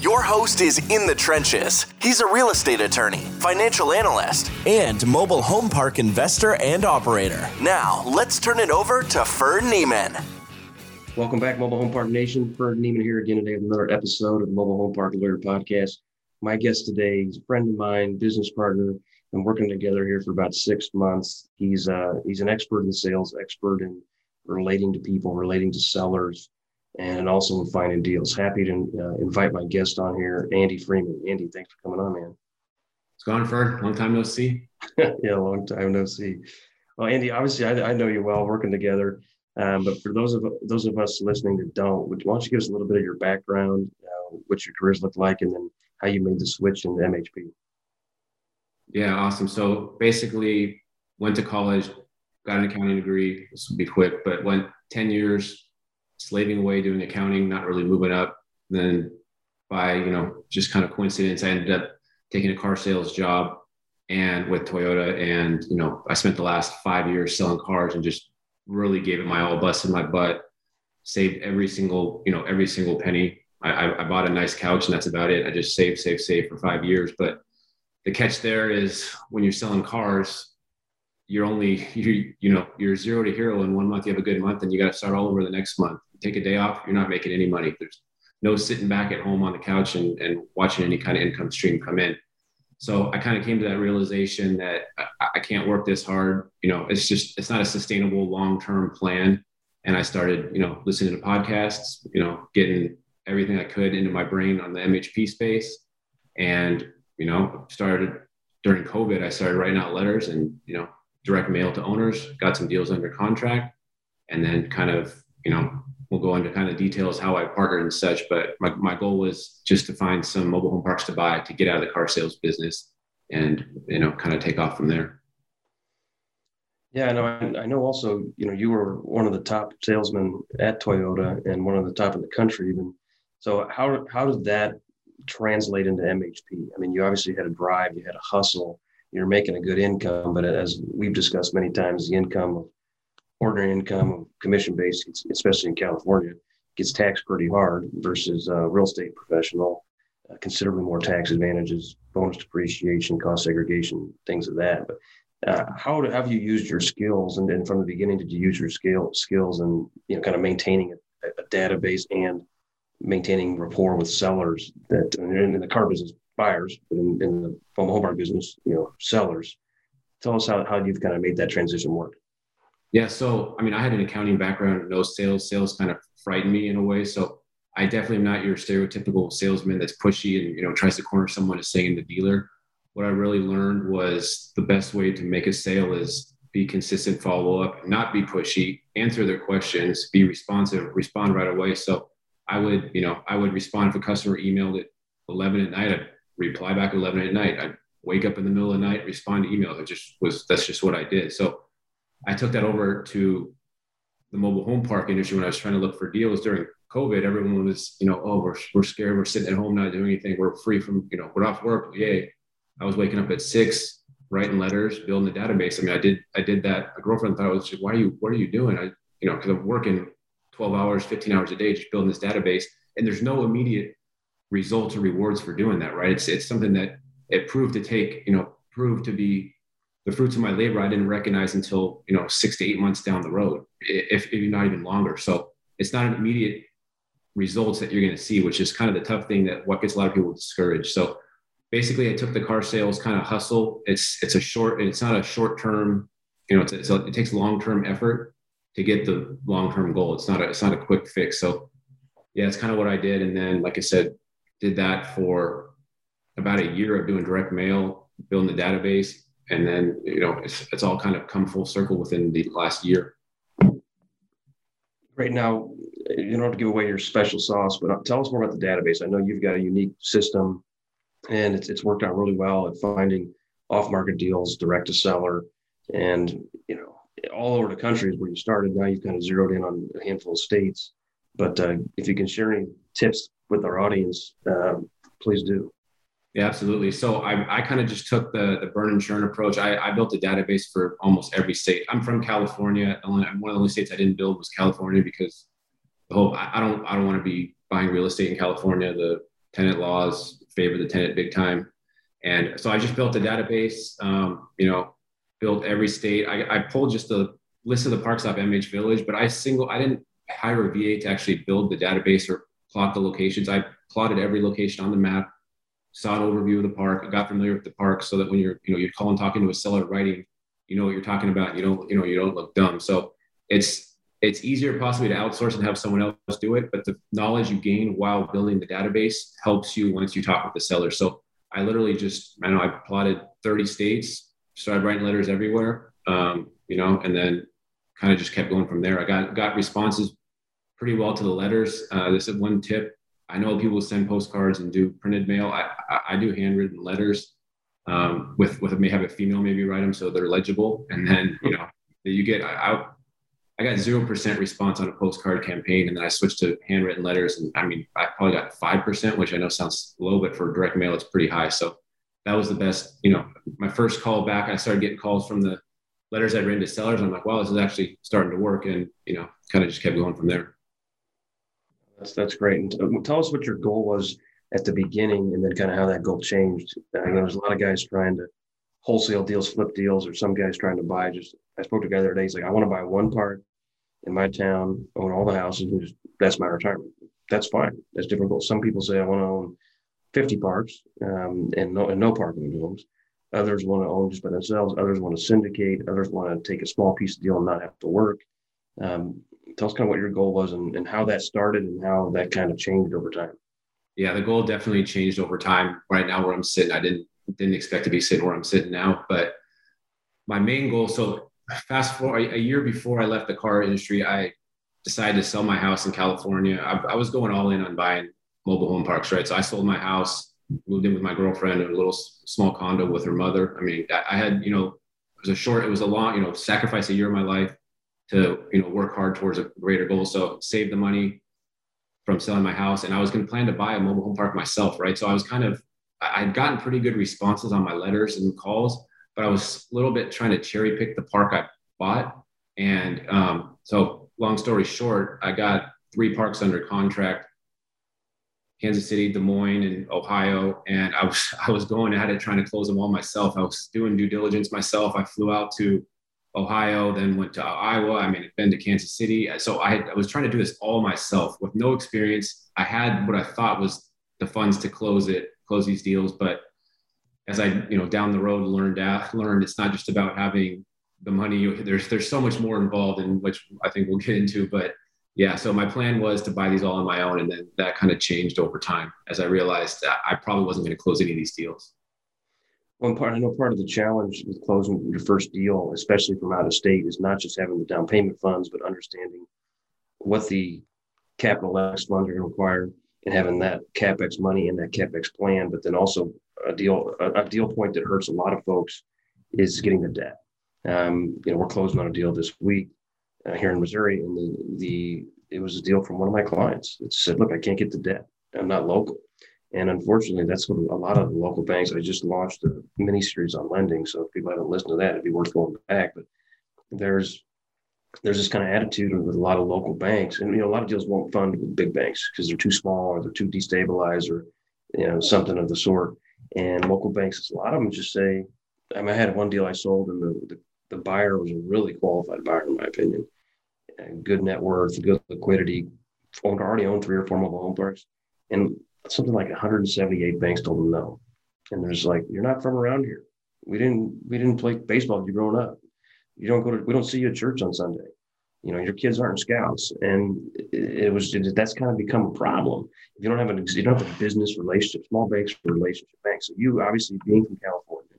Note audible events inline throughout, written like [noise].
Your host is in the trenches. He's a real estate attorney, financial analyst, and mobile home park investor and operator. Now, let's turn it over to Ferd Neiman. Welcome back, Mobile Home Park Nation. Ferd Neiman here again today with another episode of the Mobile Home Park Lawyer Podcast. My guest today is a friend of mine, business partner. Been working together here for about six months. He's uh, he's an expert in sales, expert in relating to people, relating to sellers, and also in finding deals. Happy to uh, invite my guest on here, Andy Freeman. Andy, thanks for coming on, man. It's gone, Ferd. Long time no see. [laughs] yeah, long time no see. Well, Andy, obviously, I, I know you well, working together. Um, but for those of those of us listening that don't, why don't you give us a little bit of your background, uh, what your careers look like, and then how you made the switch into MHP? Yeah, awesome. So basically, went to college, got an accounting degree. This will be quick, but went ten years slaving away doing accounting, not really moving up. Then by, you know, just kind of coincidence, I ended up taking a car sales job and with Toyota. And, you know, I spent the last five years selling cars and just really gave it my all, busted my butt, saved every single, you know, every single penny. I, I bought a nice couch and that's about it. I just saved, saved, saved for five years. But the catch there is when you're selling cars, you're only you you know you're zero to hero in one month you have a good month and you got to start all over the next month take a day off, you're not making any money. There's no sitting back at home on the couch and, and watching any kind of income stream come in. So I kind of came to that realization that I, I can't work this hard. You know, it's just, it's not a sustainable long-term plan. And I started, you know, listening to podcasts, you know, getting everything I could into my brain on the MHP space. And, you know, started during COVID, I started writing out letters and, you know, direct mail to owners, got some deals under contract, and then kind of, you know, we'll go into kind of details how I partnered and such. But my, my goal was just to find some mobile home parks to buy to get out of the car sales business and, you know, kind of take off from there. Yeah, I know. I know also, you know, you were one of the top salesmen at Toyota and one of the top in the country even. So how, how did that translate into MHP? I mean, you obviously had a drive, you had a hustle, you're making a good income, but as we've discussed many times, the income of ordinary income, commission based, especially in California, gets taxed pretty hard versus a real estate professional, uh, considerably more tax advantages, bonus depreciation, cost segregation, things of that. But uh, how do, have you used your skills, and, and from the beginning, did you use your skill skills and you know kind of maintaining a, a database and maintaining rapport with sellers that in the car business buyers, but in, in the home bar business, you know, sellers. Tell us how, how you've kind of made that transition work. Yeah. So, I mean, I had an accounting background, and no sales. Sales kind of frightened me in a way. So, I definitely am not your stereotypical salesman that's pushy and you know tries to corner someone to stay in the dealer. What I really learned was the best way to make a sale is be consistent, follow up, not be pushy, answer their questions, be responsive, respond right away. So I would, you know, I would respond if a customer emailed at 11 at night. I'd reply back at 11 at night. I'd wake up in the middle of the night, respond to emails. It just was that's just what I did. So I took that over to the mobile home park industry when I was trying to look for deals during COVID. Everyone was, you know, oh, we're, we're scared. We're sitting at home, not doing anything. We're free from, you know, we're off work. Yay. I was waking up at six, writing letters, building the database. I mean, I did, I did that. My girlfriend thought I was why are you, what are you doing? I, you know, cause I'm working 12 hours, 15 hours a day, just building this database. And there's no immediate results or rewards for doing that. Right. It's, it's something that it proved to take, you know, proved to be the fruits of my labor I didn't recognize until you know six to eight months down the road, if, if not even longer. So it's not an immediate results that you're going to see, which is kind of the tough thing that what gets a lot of people discouraged. So basically, I took the car sales kind of hustle. It's it's a short, it's not a short term. You know, it's, it's a, it takes long term effort to get the long term goal. It's not a it's not a quick fix. So yeah, it's kind of what I did, and then like I said, did that for about a year of doing direct mail, building the database, and then you know it's, it's all kind of come full circle within the last year right now you don't have to give away your special sauce but tell us more about the database i know you've got a unique system and it's, it's worked out really well at finding off market deals direct to seller and you know all over the country is where you started. Now you've kind of zeroed in on a handful of states. But uh, if you can share any tips with our audience, um, please do. Yeah, absolutely. So I, I kind of just took the the burn and churn approach. I, I built a database for almost every state. I'm from California. Only, one of the only states I didn't build was California because the whole I, I don't I don't want to be buying real estate in California. The tenant laws favor the tenant big time, and so I just built a database. Um, you know, built every state. I, I pulled just the list of the parks off MH Village, but I single I didn't hire a VA to actually build the database or plot the locations. I plotted every location on the map saw an overview of the park, got familiar with the park, so that when you're you know you're calling talking to a seller writing, you know what you're talking about. You don't you know you don't look dumb. So it's it's easier possibly to outsource and have someone else do it, but the knowledge you gain while building the database helps you once you talk with the seller. So I literally just I know I plotted 30 states, started writing letters everywhere, um, you know, and then kind of just kept going from there. I got got responses pretty well to the letters. Uh, this is one tip I know people send postcards and do printed mail. I, I, I do handwritten letters um, with with may have a female maybe write them so they're legible, and then you know you get I, I got zero percent response on a postcard campaign, and then I switched to handwritten letters, and I mean I probably got five percent, which I know sounds low, but for direct mail it's pretty high. So that was the best. You know, my first call back, I started getting calls from the letters I'd written to sellers. I'm like, wow, this is actually starting to work, and you know, kind of just kept going from there. That's that's great. And uh, tell us what your goal was at the beginning, and then kind of how that goal changed. I know there's a lot of guys trying to wholesale deals, flip deals, or some guys trying to buy. Just I spoke to a guy the other day. He's like, I want to buy one park in my town, own all the houses, and just, that's my retirement. That's fine. That's different goals. Some people say I want to own 50 parks um, and no and no parking homes. Others want to own just by themselves. Others want to syndicate. Others want to take a small piece of deal and not have to work. Um, tell us kind of what your goal was and, and how that started and how that kind of changed over time. Yeah, the goal definitely changed over time. Right now, where I'm sitting, I didn't didn't expect to be sitting where I'm sitting now. But my main goal, so fast forward a year before I left the car industry, I decided to sell my house in California. I, I was going all in on buying mobile home parks, right? So I sold my house, moved in with my girlfriend in a little small condo with her mother. I mean, I had, you know, it was a short, it was a long, you know, sacrifice a year of my life to you know work hard towards a greater goal. So save the money from selling my house, and I was going to plan to buy a mobile home park myself, right? So I was kind of I'd gotten pretty good responses on my letters and calls, but I was a little bit trying to cherry pick the park I bought, and um, so long story short, I got three parks under contract. Kansas City, Des Moines, and Ohio. And I was [laughs] I was going at it trying to close them all myself. I was doing due diligence myself. I flew out to Ohio, then went to Iowa. I mean, been to Kansas City. So I, I was trying to do this all myself with no experience. I had what I thought was the funds to close it, close these deals. But as I, you know, down the road learned learned it's not just about having the money. There's there's so much more involved in which I think we'll get into. But yeah, so my plan was to buy these all on my own, and then that kind of changed over time as I realized I probably wasn't going to close any of these deals. One part, I know part of the challenge with closing your first deal, especially from out of state, is not just having the down payment funds, but understanding what the capital X funds are going to require and having that capex money in that capex plan. But then also a deal, a, a deal point that hurts a lot of folks is getting the debt. Um, you know, we're closing on a deal this week uh, here in Missouri, and the the it was a deal from one of my clients that said, "Look, I can't get the debt. I'm not local." And unfortunately, that's what a lot of the local banks. I just launched a mini series on lending, so if people haven't listened to that, it'd be worth going back. But there's there's this kind of attitude with a lot of local banks, and you know a lot of deals won't fund with big banks because they're too small or they're too destabilized or you know something of the sort. And local banks, a lot of them just say, I, mean, I had one deal I sold, and the, the the buyer was a really qualified buyer in my opinion, good net worth, good liquidity, owned already owned three or four mobile home parks, and something like 178 banks told them no. And there's like, you're not from around here. We didn't we didn't play baseball you growing up. You don't go to we don't see you at church on Sunday. You know, your kids aren't scouts, and it, was it, that's kind of become a problem. If you don't have an you don't have a business relationship, small banks relationship banks. So you obviously being from California,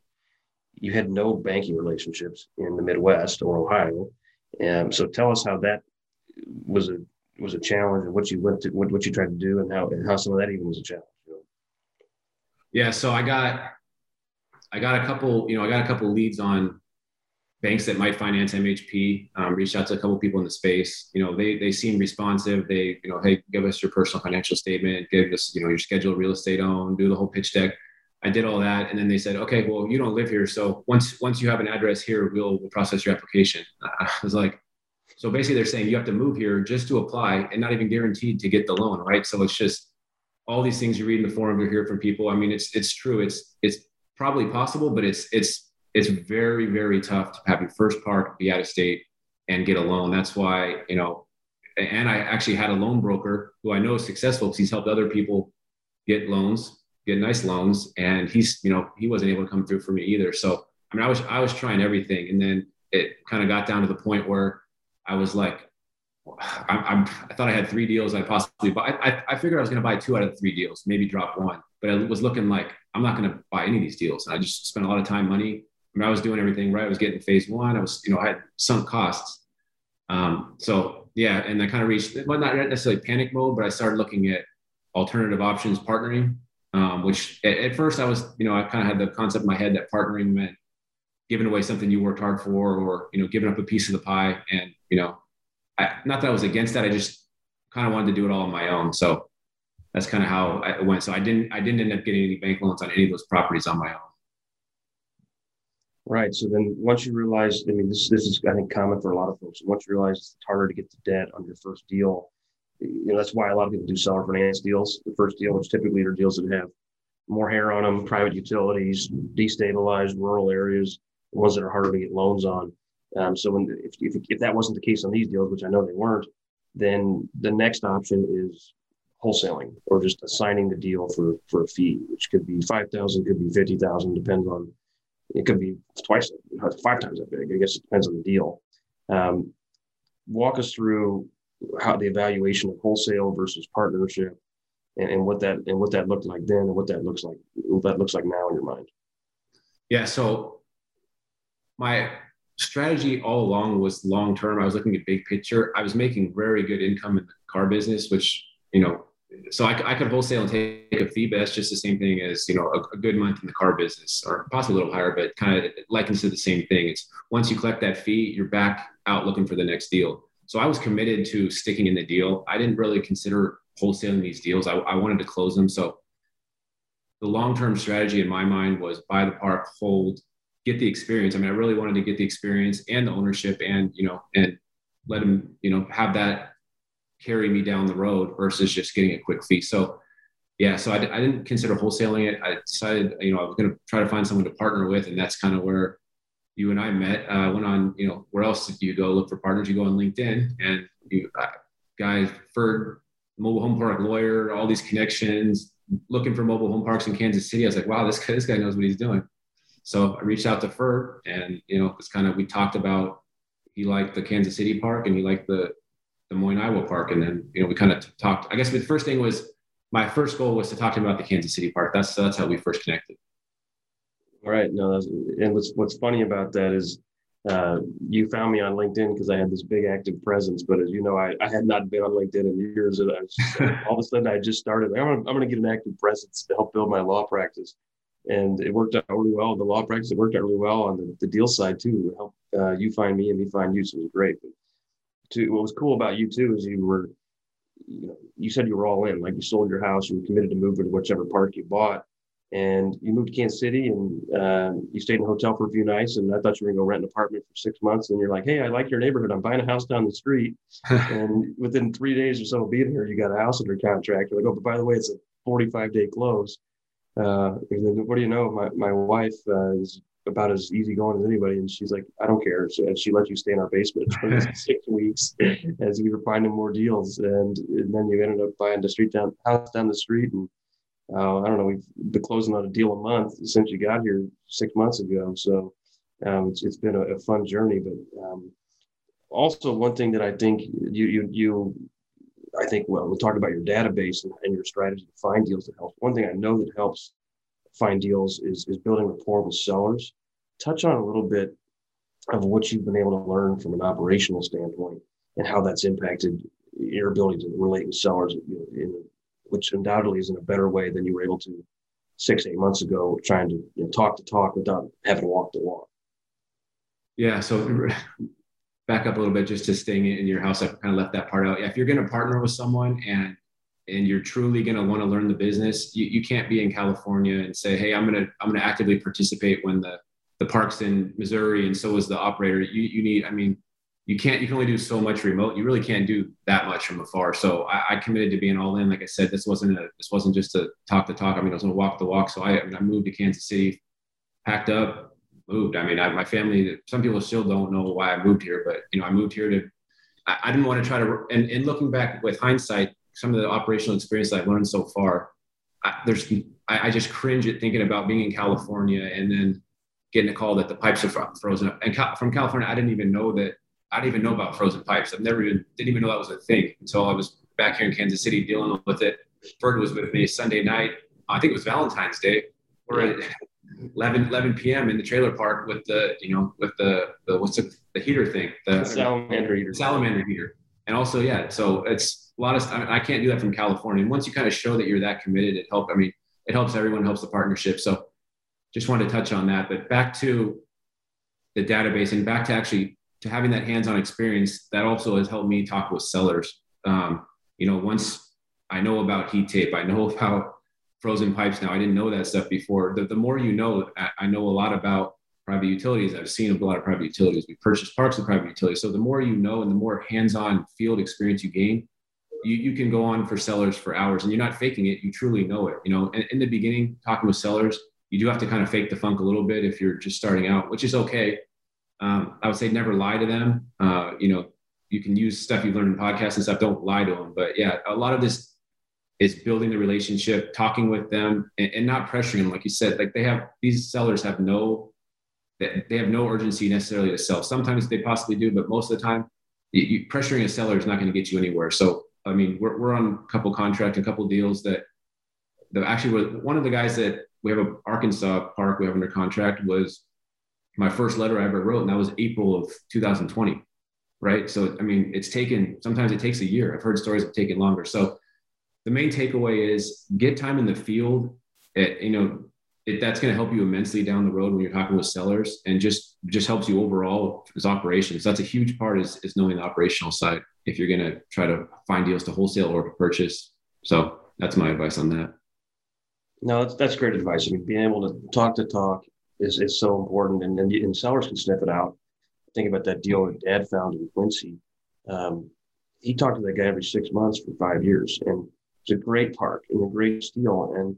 you had no banking relationships in the Midwest or Ohio. And so tell us how that was a was a challenge and what you went to what, what you tried to do and how and how some of that even was a challenge yeah so i got i got a couple you know i got a couple leads on banks that might finance MHP. Um, reached out to a couple people in the space. You know, they they seem responsive. They you know, hey, give us your personal financial statement, give us you know your scheduled real estate owned, do the whole pitch deck. I did all that, and then they said, okay, well, you don't live here, so once once you have an address here, we'll, we'll process your application. [laughs] I was like, so basically, they're saying you have to move here just to apply, and not even guaranteed to get the loan, right? So it's just all these things you read in the forum, you hear from people. I mean, it's it's true. It's it's probably possible, but it's it's it's very very tough to have your first park be out of state and get a loan. That's why you know. And I actually had a loan broker who I know is successful because he's helped other people get loans get nice loans. And he's, you know, he wasn't able to come through for me either. So, I mean, I was, I was trying everything. And then it kind of got down to the point where I was like, I'm, I'm i thought I had three deals I possibly but I, I figured I was going to buy two out of three deals, maybe drop one, but it was looking like I'm not going to buy any of these deals. And I just spent a lot of time, money. I mean, I was doing everything right. I was getting phase one. I was, you know, I had sunk costs. Um, so yeah, and I kind of reached, well, not necessarily panic mode, but I started looking at alternative options, partnering um, which at, at, first I was, you know, I kind of had the concept in my head that partnering meant giving away something you worked hard for, or you know, giving up a piece of the pie. And you know, I, not that I was against that, I just kind of wanted to do it all on my own. So that's kind of how I went. So I didn't, I didn't end up getting any bank loans on any of those properties on my own. Right. So then once you realize, I mean, this this is I think common for a lot of folks. Once you realize it's harder to get the debt on your first deal, you know, that's why a lot of people do seller finance deals. The first deal, which typically are deals that have more hair on them, private utilities, destabilized rural areas, ones that are harder to get loans on. Um, so when, if, if, if that wasn't the case on these deals, which I know they weren't, then the next option is wholesaling or just assigning the deal for for a fee, which could be five thousand, could be fifty thousand, depends on. It could be twice, five times that big. I guess it depends on the deal. Um, walk us through how the evaluation of wholesale versus partnership and, and what that and what that looked like then and what that looks like what that looks like now in your mind yeah so my strategy all along was long term i was looking at big picture i was making very good income in the car business which you know so I, I could wholesale and take a fee but that's just the same thing as you know a, a good month in the car business or possibly a little higher but kind of likens to the same thing it's once you collect that fee you're back out looking for the next deal so I was committed to sticking in the deal. I didn't really consider wholesaling these deals. I, I wanted to close them. So the long-term strategy in my mind was buy the park, hold, get the experience. I mean, I really wanted to get the experience and the ownership and, you know, and let him, you know, have that carry me down the road versus just getting a quick fee. So yeah, so I, I didn't consider wholesaling it. I decided, you know, I was going to try to find someone to partner with. And that's kind of where you and I met. I uh, went on, you know, where else do you go look for partners? You go on LinkedIn and you, uh, guy for mobile home park lawyer, all these connections, looking for mobile home parks in Kansas City. I was like, wow, this this guy knows what he's doing. So I reached out to Ferd and, you know, it's kind of, we talked about, he liked the Kansas City park and he liked the Des Moines, Iowa park. And then, you know, we kind of talked, I guess the first thing was, my first goal was to talk to him about the Kansas City park. That's, that's how we first connected. All right. No, that's, and what's what's funny about that is uh, you found me on LinkedIn because I had this big active presence. But as you know, I, I had not been on LinkedIn in years. And I was just, [laughs] all of a sudden, I just started. I'm gonna, I'm gonna get an active presence to help build my law practice, and it worked out really well. The law practice it worked out really well on the, the deal side too. Help uh, you find me and me find you, so it was great. But to, what was cool about you too is you were, you know, you said you were all in. Like you sold your house, you were committed to moving to whichever park you bought and you moved to Kansas City and um, you stayed in a hotel for a few nights. And I thought you were going to go rent an apartment for six months. And you're like, hey, I like your neighborhood. I'm buying a house down the street. [laughs] and within three days or so of being here, you got a house under contract. You're like, oh, but by the way, it's a 45 day close. Uh, then what do you know? My, my wife uh, is about as easygoing as anybody. And she's like, I don't care. So, and she let you stay in our basement for [laughs] six weeks as we were finding more deals. And, and then you ended up buying the street down house down the street and uh, I don't know, we've been closing on a deal a month since you got here six months ago. So um, it's, it's been a, a, fun journey. But um, also, one thing that I think you, you, you, I think, well, we'll talk about your database and, and your strategy to find deals that help. One thing I know that helps find deals is, is building rapport with sellers. Touch on a little bit of what you've been able to learn from an operational standpoint and how that's impacted your ability to relate with sellers you know, in which undoubtedly is in a better way than you were able to six, eight months ago, trying to you know, talk to talk without having to walk the walk. Yeah. So back up a little bit just to staying in your house. I kind of left that part out. If you're going to partner with someone and and you're truly going to want to learn the business, you, you can't be in California and say, Hey, I'm going to, I'm going to actively participate when the, the park's in Missouri and so is the operator. You, you need, I mean, you can't, you can only do so much remote. You really can't do that much from afar. So I, I committed to being all in. Like I said, this wasn't a, this wasn't just a talk the talk. I mean, I was going to walk the walk. So I, I moved to Kansas City, packed up, moved. I mean, I, my family, some people still don't know why I moved here, but you know, I moved here to, I, I didn't want to try to, and, and looking back with hindsight, some of the operational experience I've learned so far, I, there's, I, I, just cringe at thinking about being in California and then getting a call that the pipes are frozen up. And from California, I didn't even know that, I didn't even know about frozen pipes. I've never even, didn't even know that was a thing until I was back here in Kansas City dealing with it. Ferd was with me Sunday night. I think it was Valentine's Day. We're at 11, 11 p.m. in the trailer park with the, you know, with the, the what's the, the heater thing, the salamander heater. Salamander heater. And also, yeah, so it's a lot of, I, mean, I can't do that from California. And once you kind of show that you're that committed, it helps. I mean, it helps everyone, helps the partnership. So just wanted to touch on that. But back to the database and back to actually to having that hands-on experience, that also has helped me talk with sellers. Um, you know, once I know about heat tape, I know [laughs] about frozen pipes now. I didn't know that stuff before. The, the more you know, I know a lot about private utilities. I've seen a lot of private utilities. We purchased parks of private utilities. So the more you know and the more hands-on field experience you gain, you, you can go on for sellers for hours and you're not faking it. You truly know it. You know, and in the beginning, talking with sellers, you do have to kind of fake the funk a little bit if you're just starting out, which is okay. Um, I would say never lie to them. Uh, you know, you can use stuff you've learned in podcasts and stuff. Don't lie to them. But yeah, a lot of this is building the relationship, talking with them, and, and not pressuring them. Like you said, like they have these sellers have no they have no urgency necessarily to sell. Sometimes they possibly do, but most of the time, you, you, pressuring a seller is not going to get you anywhere. So, I mean, we're, we're on a couple contract, a couple deals that, that actually was one of the guys that we have a Arkansas park we have under contract was my first letter I ever wrote, and that was April of 2020. Right. So, I mean, it's taken, sometimes it takes a year. I've heard stories of taking longer. So the main takeaway is get time in the field. You know, it, that's going to help you immensely down the road when you're talking with sellers and just just helps you overall as operations. That's a huge part is, is knowing the operational side if you're going to try to find deals to wholesale or to purchase. So that's my advice on that. No that's, that's great advice. I mean being able to talk to talk is, is so important and, and, and sellers can sniff it out. Think about that deal that dad found in quincy. Um, he talked to that guy every six months for five years and it's a great park and a great deal and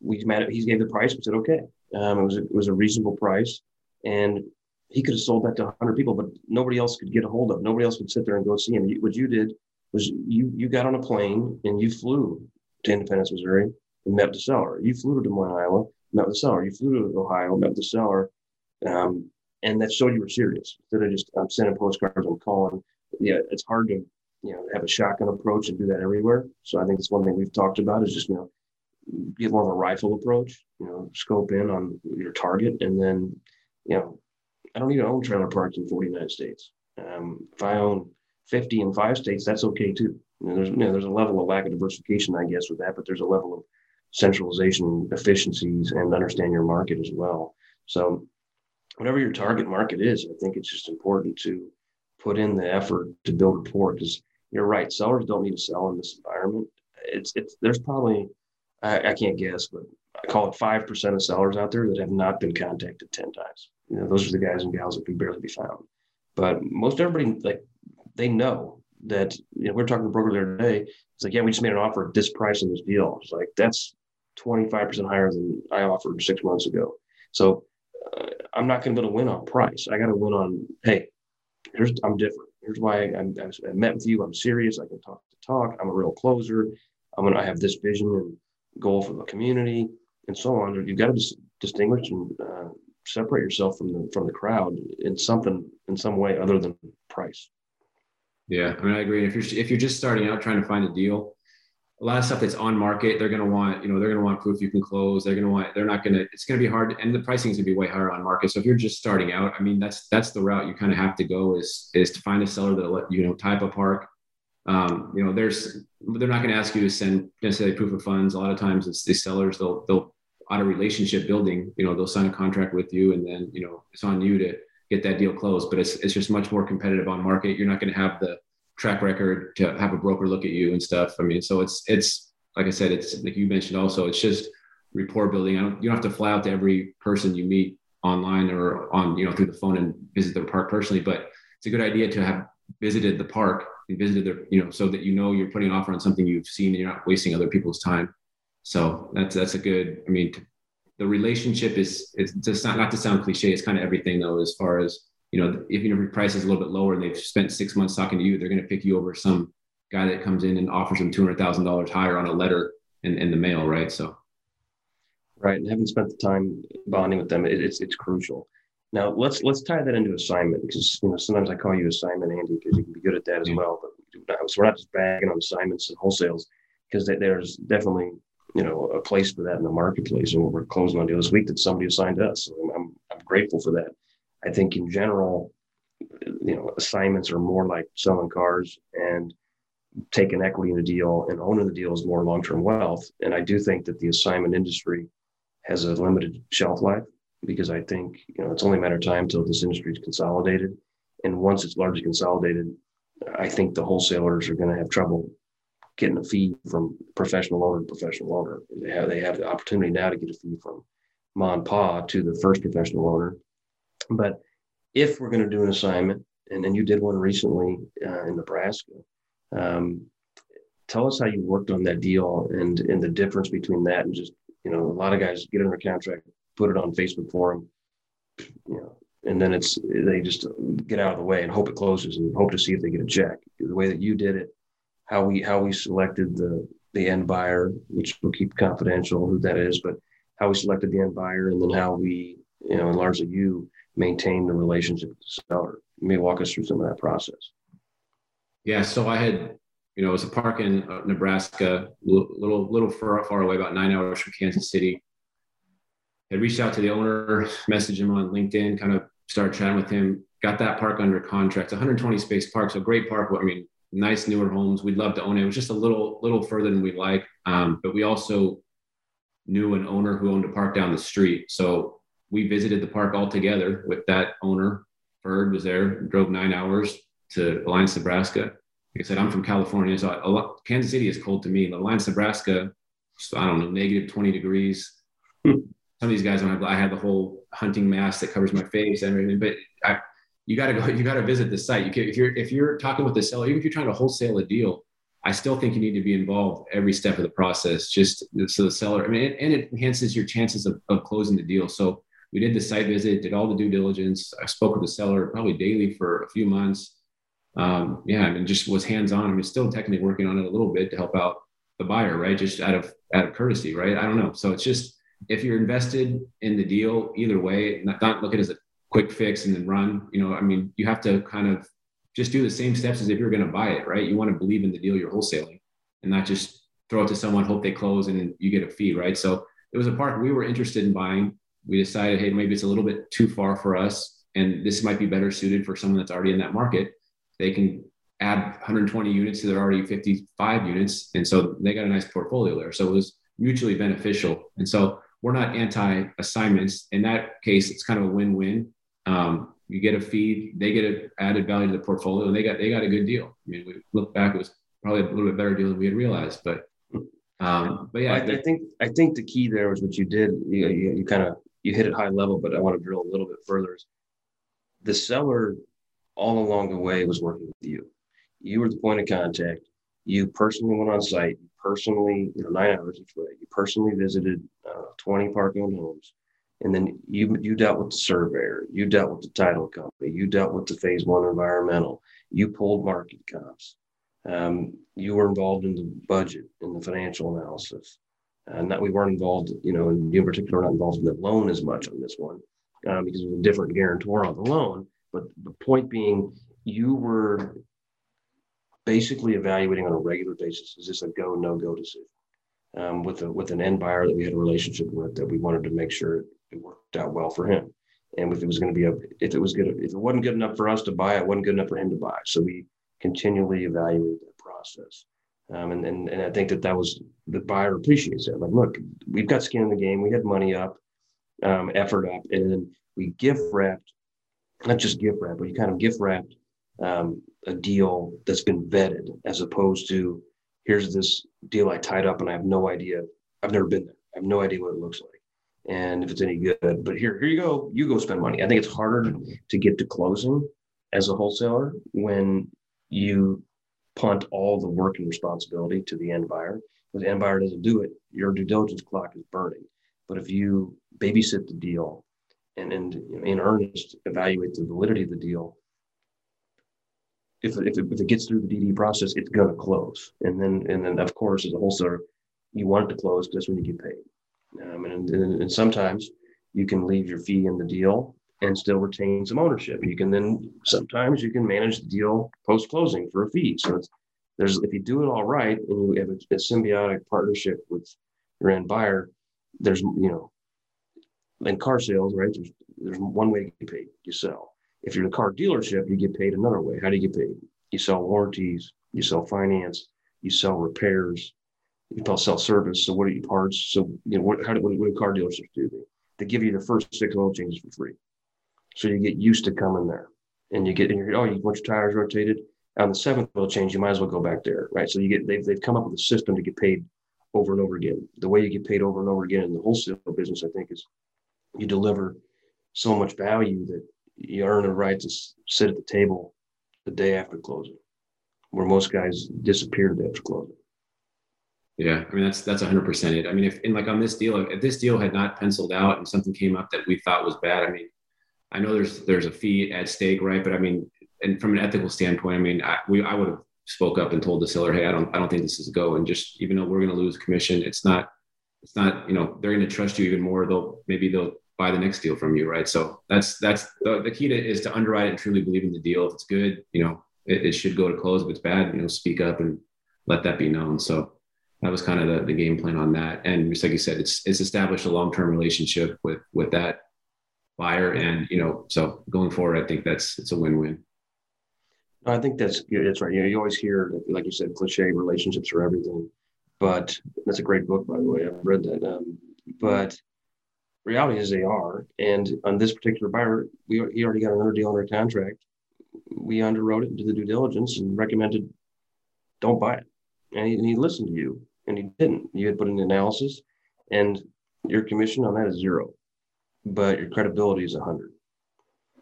we met. He gave the price. We said okay. Um, it was a, it was a reasonable price, and he could have sold that to 100 people, but nobody else could get a hold of. Nobody else would sit there and go see him. What you did was you you got on a plane and you flew to Independence, Missouri, and met the seller. You flew to Des Moines, Iowa, met the seller. You flew to Ohio, met the seller, um, and that showed you were serious. Instead of just I'm sending postcards, I'm calling. Yeah, it's hard to you know have a shotgun approach and do that everywhere. So I think it's one thing we've talked about is just you know get more of a rifle approach, you know, scope in on your target. And then, you know, I don't to own trailer parks in 49 states. Um, if I own 50 in five states, that's okay too. You know, there's, you know, there's a level of lack of diversification, I guess, with that, but there's a level of centralization, efficiencies, and understand your market as well. So, whatever your target market is, I think it's just important to put in the effort to build rapport because you're right. Sellers don't need to sell in this environment. It's it's there's probably I, I can't guess, but I call it 5% of sellers out there that have not been contacted 10 times. You know, those are the guys and gals that can barely be found. But most everybody, like, they know that, you know, we are talking to the broker there today. It's like, yeah, we just made an offer at this price in this deal. It's like, that's 25% higher than I offered six months ago. So uh, I'm not going to be able to win on price. I got to win on, hey, here's, I'm different. Here's why I'm, I met with you. I'm serious. I can talk to talk. I'm a real closer. I'm to, I have this vision and goal for the community, and so on. You've got to dis- distinguish and uh, separate yourself from the from the crowd in something in some way other than price. Yeah, I mean, I agree. If you're if you're just starting out trying to find a deal, a lot of stuff that's on market, they're going to want, you know, they're going to want proof you can close. They're going to want, they're not going to, it's going to be hard and the pricing is going to be way higher on market. So if you're just starting out, I mean, that's, that's the route you kind of have to go is, is to find a seller that let, you know, type a park, um, you know, there's they're not going to ask you to send necessarily proof of funds. A lot of times, it's the sellers they'll they'll out of relationship building. You know, they'll sign a contract with you, and then you know it's on you to get that deal closed. But it's it's just much more competitive on market. You're not going to have the track record to have a broker look at you and stuff. I mean, so it's it's like I said, it's like you mentioned also. It's just rapport building. I don't you don't have to fly out to every person you meet online or on you know through the phone and visit the park personally, but it's a good idea to have visited the park and visited the you know so that you know you're putting an offer on something you've seen and you're not wasting other people's time. So that's that's a good. I mean, the relationship is it's just not not to sound cliche. It's kind of everything though, as far as you know, if your price is a little bit lower and they've spent six months talking to you, they're going to pick you over some guy that comes in and offers them two hundred thousand dollars higher on a letter in, in the mail, right? So, right, and having spent the time bonding with them, it, it's it's crucial. Now let's let's tie that into assignment because you know sometimes I call you assignment Andy because you can be good at that as well. But so we're not just bagging on assignments and wholesales because there's definitely you know a place for that in the marketplace, and we're closing on deal this week that somebody assigned us. So I'm I'm grateful for that. I think in general, you know, assignments are more like selling cars and taking equity in the deal and owning the deal is more long-term wealth. And I do think that the assignment industry has a limited shelf life because I think, you know, it's only a matter of time until this industry is consolidated. And once it's largely consolidated, I think the wholesalers are going to have trouble getting a fee from professional owner to professional owner. They have they have the opportunity now to get a fee from mom and pa to the first professional owner. But if we're going to do an assignment, and then you did one recently uh, in Nebraska, um, tell us how you worked on that deal and and the difference between that and just you know a lot of guys get under contract, put it on Facebook forum, you know, and then it's they just get out of the way and hope it closes and hope to see if they get a check. The way that you did it, how we how we selected the the end buyer, which we'll keep confidential who that is, but how we selected the end buyer, and then how we you know and largely you maintain the relationship with the seller. You may walk us through some of that process. Yeah, so I had you know it was a park in uh, Nebraska, little little far far away, about nine hours from Kansas City. I reached out to the owner, messaged him on LinkedIn, kind of started chatting with him. Got that park under contract. 120 space park, so great park. I mean, nice newer homes. We'd love to own it. It was just a little little further than we like, um, but we also knew an owner who owned a park down the street. So we visited the park all together with that owner. Ferd was there, drove nine hours to Alliance, Nebraska. Like I said, I'm from California, so lot, Kansas City is cold to me. Alliance, Nebraska, so I don't know, negative 20 degrees. [laughs] Some of these guys don't have. I have the whole hunting mask that covers my face and everything, but I, you got to go. [laughs] You got to visit the site. You can, if you're if you're talking with the seller, even if you're trying to wholesale a deal, I still think you need to be involved every step of the process, just so the seller. I mean, it, and it enhances your chances of, of closing the deal. So we did the site visit, did all the due diligence. I spoke with the seller probably daily for a few months. Um, yeah, I mean, just was hands on. I mean, still technically working on it a little bit to help out the buyer, right? Just out of out of courtesy, right? I don't know. So it's just if you're invested in the deal, either way, not, not look at it as a quick fix and then run. You know, I mean, you have to kind of just do the same steps as if you're going to buy it, right? You want to believe in the deal you're wholesaling and not just throw it to someone, hope they close and you get a fee, right? So it was a park we were interested in buying. We decided, hey, maybe it's a little bit too far for us, and this might be better suited for someone that's already in that market. They can add 120 units to their already 55 units, and so they got a nice portfolio there. So it was mutually beneficial, and so we're not anti assignments. In that case, it's kind of a win win. Um, you get a fee, they get an added value to the portfolio, and they got they got a good deal. I mean, we look back, it was probably a little bit better deal than we had realized, but um, but yeah, I, I, think I think the key there was what you did. You, you, you kind of you hit it high level, but I want to drill a little bit further. The seller, all along the way, was working with you. You were the point of contact. You personally went on site. You personally, you know, nine hours each way. You personally visited uh, 20 park-owned homes and then you you dealt with the surveyor, you dealt with the title company, you dealt with the phase one environmental, you pulled market comps, um, you were involved in the budget in the financial analysis, and that we weren't involved, you know, you in particular not involved in the loan as much on this one um, because it was a different guarantor on the loan. But the point being, you were basically evaluating on a regular basis: is this a go no go decision? Um, with a with an end buyer that we had a relationship with that we wanted to make sure it worked out well for him. And if it was going to be a, if it was good, if it wasn't good enough for us to buy, it wasn't good enough for him to buy. So we continually evaluated that process. Um, and, and, and I think that that was the buyer appreciates it. Like, look, we've got skin in the game. We had money up, um, effort up, and we gift wrapped not just gift wrap, but you kind of gift wrapped um, a deal that's been vetted as opposed to here's this deal I tied up and I have no idea. I've never been there. I have no idea what it looks like and if it's any good. But here, here you go. You go spend money. I think it's harder to get to closing as a wholesaler when you punt all the work and responsibility to the end buyer. If the end buyer doesn't do it, your due diligence clock is burning. But if you babysit the deal and, and in earnest evaluate the validity of the deal, if, if, it, if it gets through the DD process, it's going to close. And then, and then of course, as a wholesaler, you want it to close because that's when you get paid. Um, and, and, and sometimes you can leave your fee in the deal and still retain some ownership. You can then sometimes you can manage the deal post closing for a fee. So there's if you do it all right and you have a, a, symbiotic partnership with your end buyer, there's you know, in car sales, right? There's there's one way to get paid. You sell. If you're a car dealership, you get paid another way. How do you get paid? You sell warranties, you sell finance, you sell repairs, you call self-service. So what are your parts? So you know what? How do what do car dealerships do? They, they give you the first six oil changes for free, so you get used to coming there, and you get and you're oh you want your tires rotated on the seventh oil change, you might as well go back there, right? So you get they've they've come up with a system to get paid over and over again. The way you get paid over and over again in the wholesale business, I think, is you deliver so much value that you earn a right to sit at the table the day after closing, where most guys disappear the day after closing. Yeah, I mean that's that's 100 percent it. I mean, if in like on this deal, if this deal had not penciled out and something came up that we thought was bad, I mean, I know there's there's a fee at stake, right? But I mean, and from an ethical standpoint, I mean, I, we I would have spoke up and told the seller, hey, I don't I don't think this is a go, and just even though we're going to lose commission, it's not it's not you know they're going to trust you even more. They'll maybe they'll buy the next deal from you, right? So that's that's the, the key to is to underwrite it and truly believe in the deal. If it's good, you know, it, it should go to close. If it's bad, you know, speak up and let that be known. So that was kind of the, the game plan on that. And just like you said, it's it's established a long term relationship with with that buyer, and you know, so going forward, I think that's it's a win win. I think that's that's right. You know, you always hear, like you said, cliche relationships are everything. But that's a great book, by the way. I've read that. Um, but reality is they are. And on this particular buyer, we he already got another deal under contract. We underwrote it into the due diligence and recommended don't buy it. And he, and he listened to you and he didn't. You had put in the analysis, and your commission on that is zero, but your credibility is a hundred.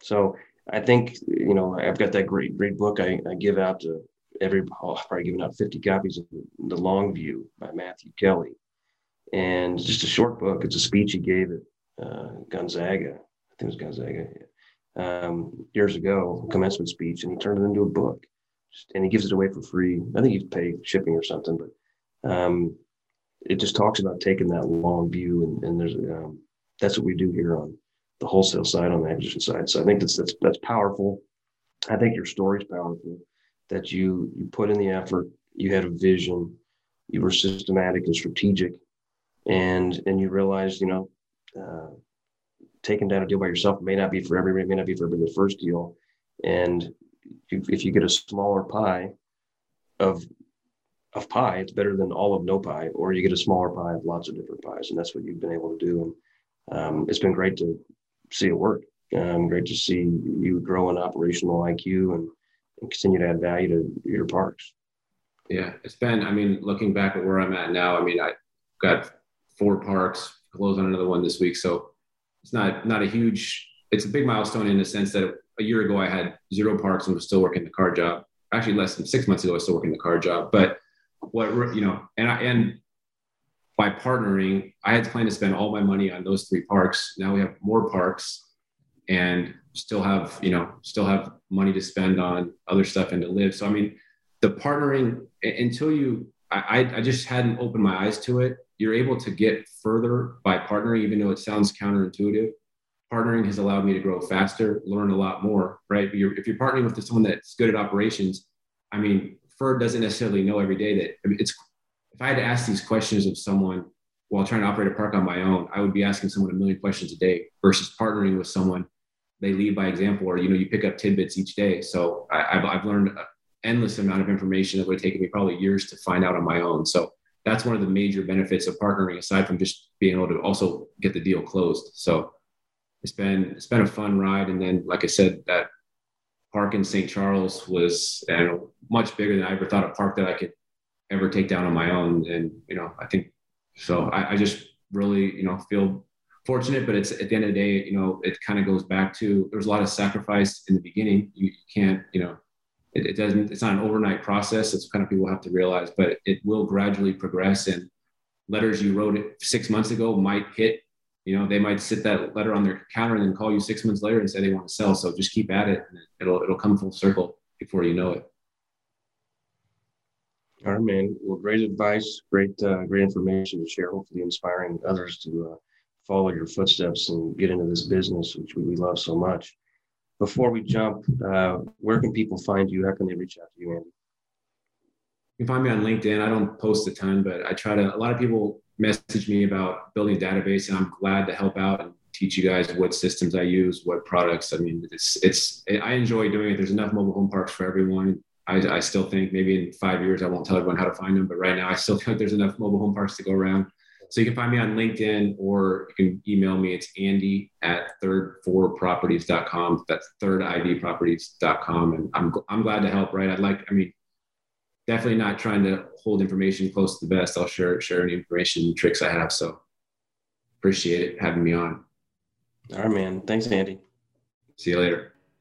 So I think you know I've got that great great book. I, I give out to every oh, probably giving out 50 copies of the long view by matthew kelly. And just a short book. It's a speech he gave at uh, gonzaga. I think it was gonzaga um, years ago commencement speech and he turned it into a book. And he gives it away for free. I think he's paid shipping or something but um, it just talks about taking that long view, and, and there's um, that's what we do here on the wholesale side, on the acquisition side. So I think that's that's that's powerful. I think your story is powerful. That you you put in the effort, you had a vision, you were systematic and strategic, and and you realized, you know, uh, taking down a deal by yourself may not be for everybody, may not be for everybody the first deal, and if you get a smaller pie of of pie, it's better than all of no pie, or you get a smaller pie of lots of different pies, and that's what you've been able to do. And um, it's been great to see it work. Um, great to see you grow in operational IQ and, and continue to add value to your parks. Yeah, it's been. I mean, looking back at where I'm at now, I mean, I got four parks, close on another one this week, so it's not not a huge. It's a big milestone in the sense that a year ago I had zero parks and was still working the car job. Actually, less than six months ago, I was still working the car job, but what you know, and I, and by partnering, I had planned to spend all my money on those three parks. Now we have more parks, and still have you know still have money to spend on other stuff and to live. So I mean, the partnering until you, I I just hadn't opened my eyes to it. You're able to get further by partnering, even though it sounds counterintuitive. Partnering has allowed me to grow faster, learn a lot more. Right? You're, if you're partnering with someone that's good at operations, I mean, Ferd doesn't necessarily know every day that I mean, it's if I had to ask these questions of someone while trying to operate a park on my own, I would be asking someone a million questions a day versus partnering with someone. They lead by example, or you know, you pick up tidbits each day. So I, have I've learned an endless amount of information that would have taken me probably years to find out on my own. So that's one of the major benefits of partnering, aside from just being able to also get the deal closed. So it's been it's been a fun ride. And then, like I said, that park in St. Charles was know, much bigger than I ever thought a park that I could ever take down on my own. And you know, I think so. I, I just really you know feel fortunate, but it's at the end of the day, you know, it kind of goes back to there's a lot of sacrifice in the beginning. You, can't, you know, it, it, doesn't, it's not an overnight process. It's kind of people have to realize, but it will gradually progress. And letters you wrote it six months ago might hit, you know, they might sit that letter on their counter and then call you six months later and say they want to sell. So just keep at it. And it'll, it'll come full circle before you know it. All right, man. Well, great advice, great, uh, great information to share. Hopefully, inspiring others to uh, follow your footsteps and get into this business, which we, love so much. Before we jump, uh, where can people find you? How can they reach out to you, Andy? You can find me on LinkedIn. I don't post a ton, but I try to. A lot of people message me about building a database, and I'm glad to help out and teach you guys what systems I use, what products. I mean, it's it's. I enjoy doing it. There's enough mobile home parks for everyone. I, I still think maybe in five years I won't tell everyone how to find them, but right now I still [laughs] think there's enough mobile home parks to go around. So you can find me on LinkedIn or you can email me. It's Andy at third4properties.com. That's thirdidproperties.com. And I'm, I'm glad to help, right? I'd like, I mean, definitely not trying to hold information close to the best. I'll share, share any information and tricks I have. So appreciate it having me on. All right, man. Thanks, Andy. See you later.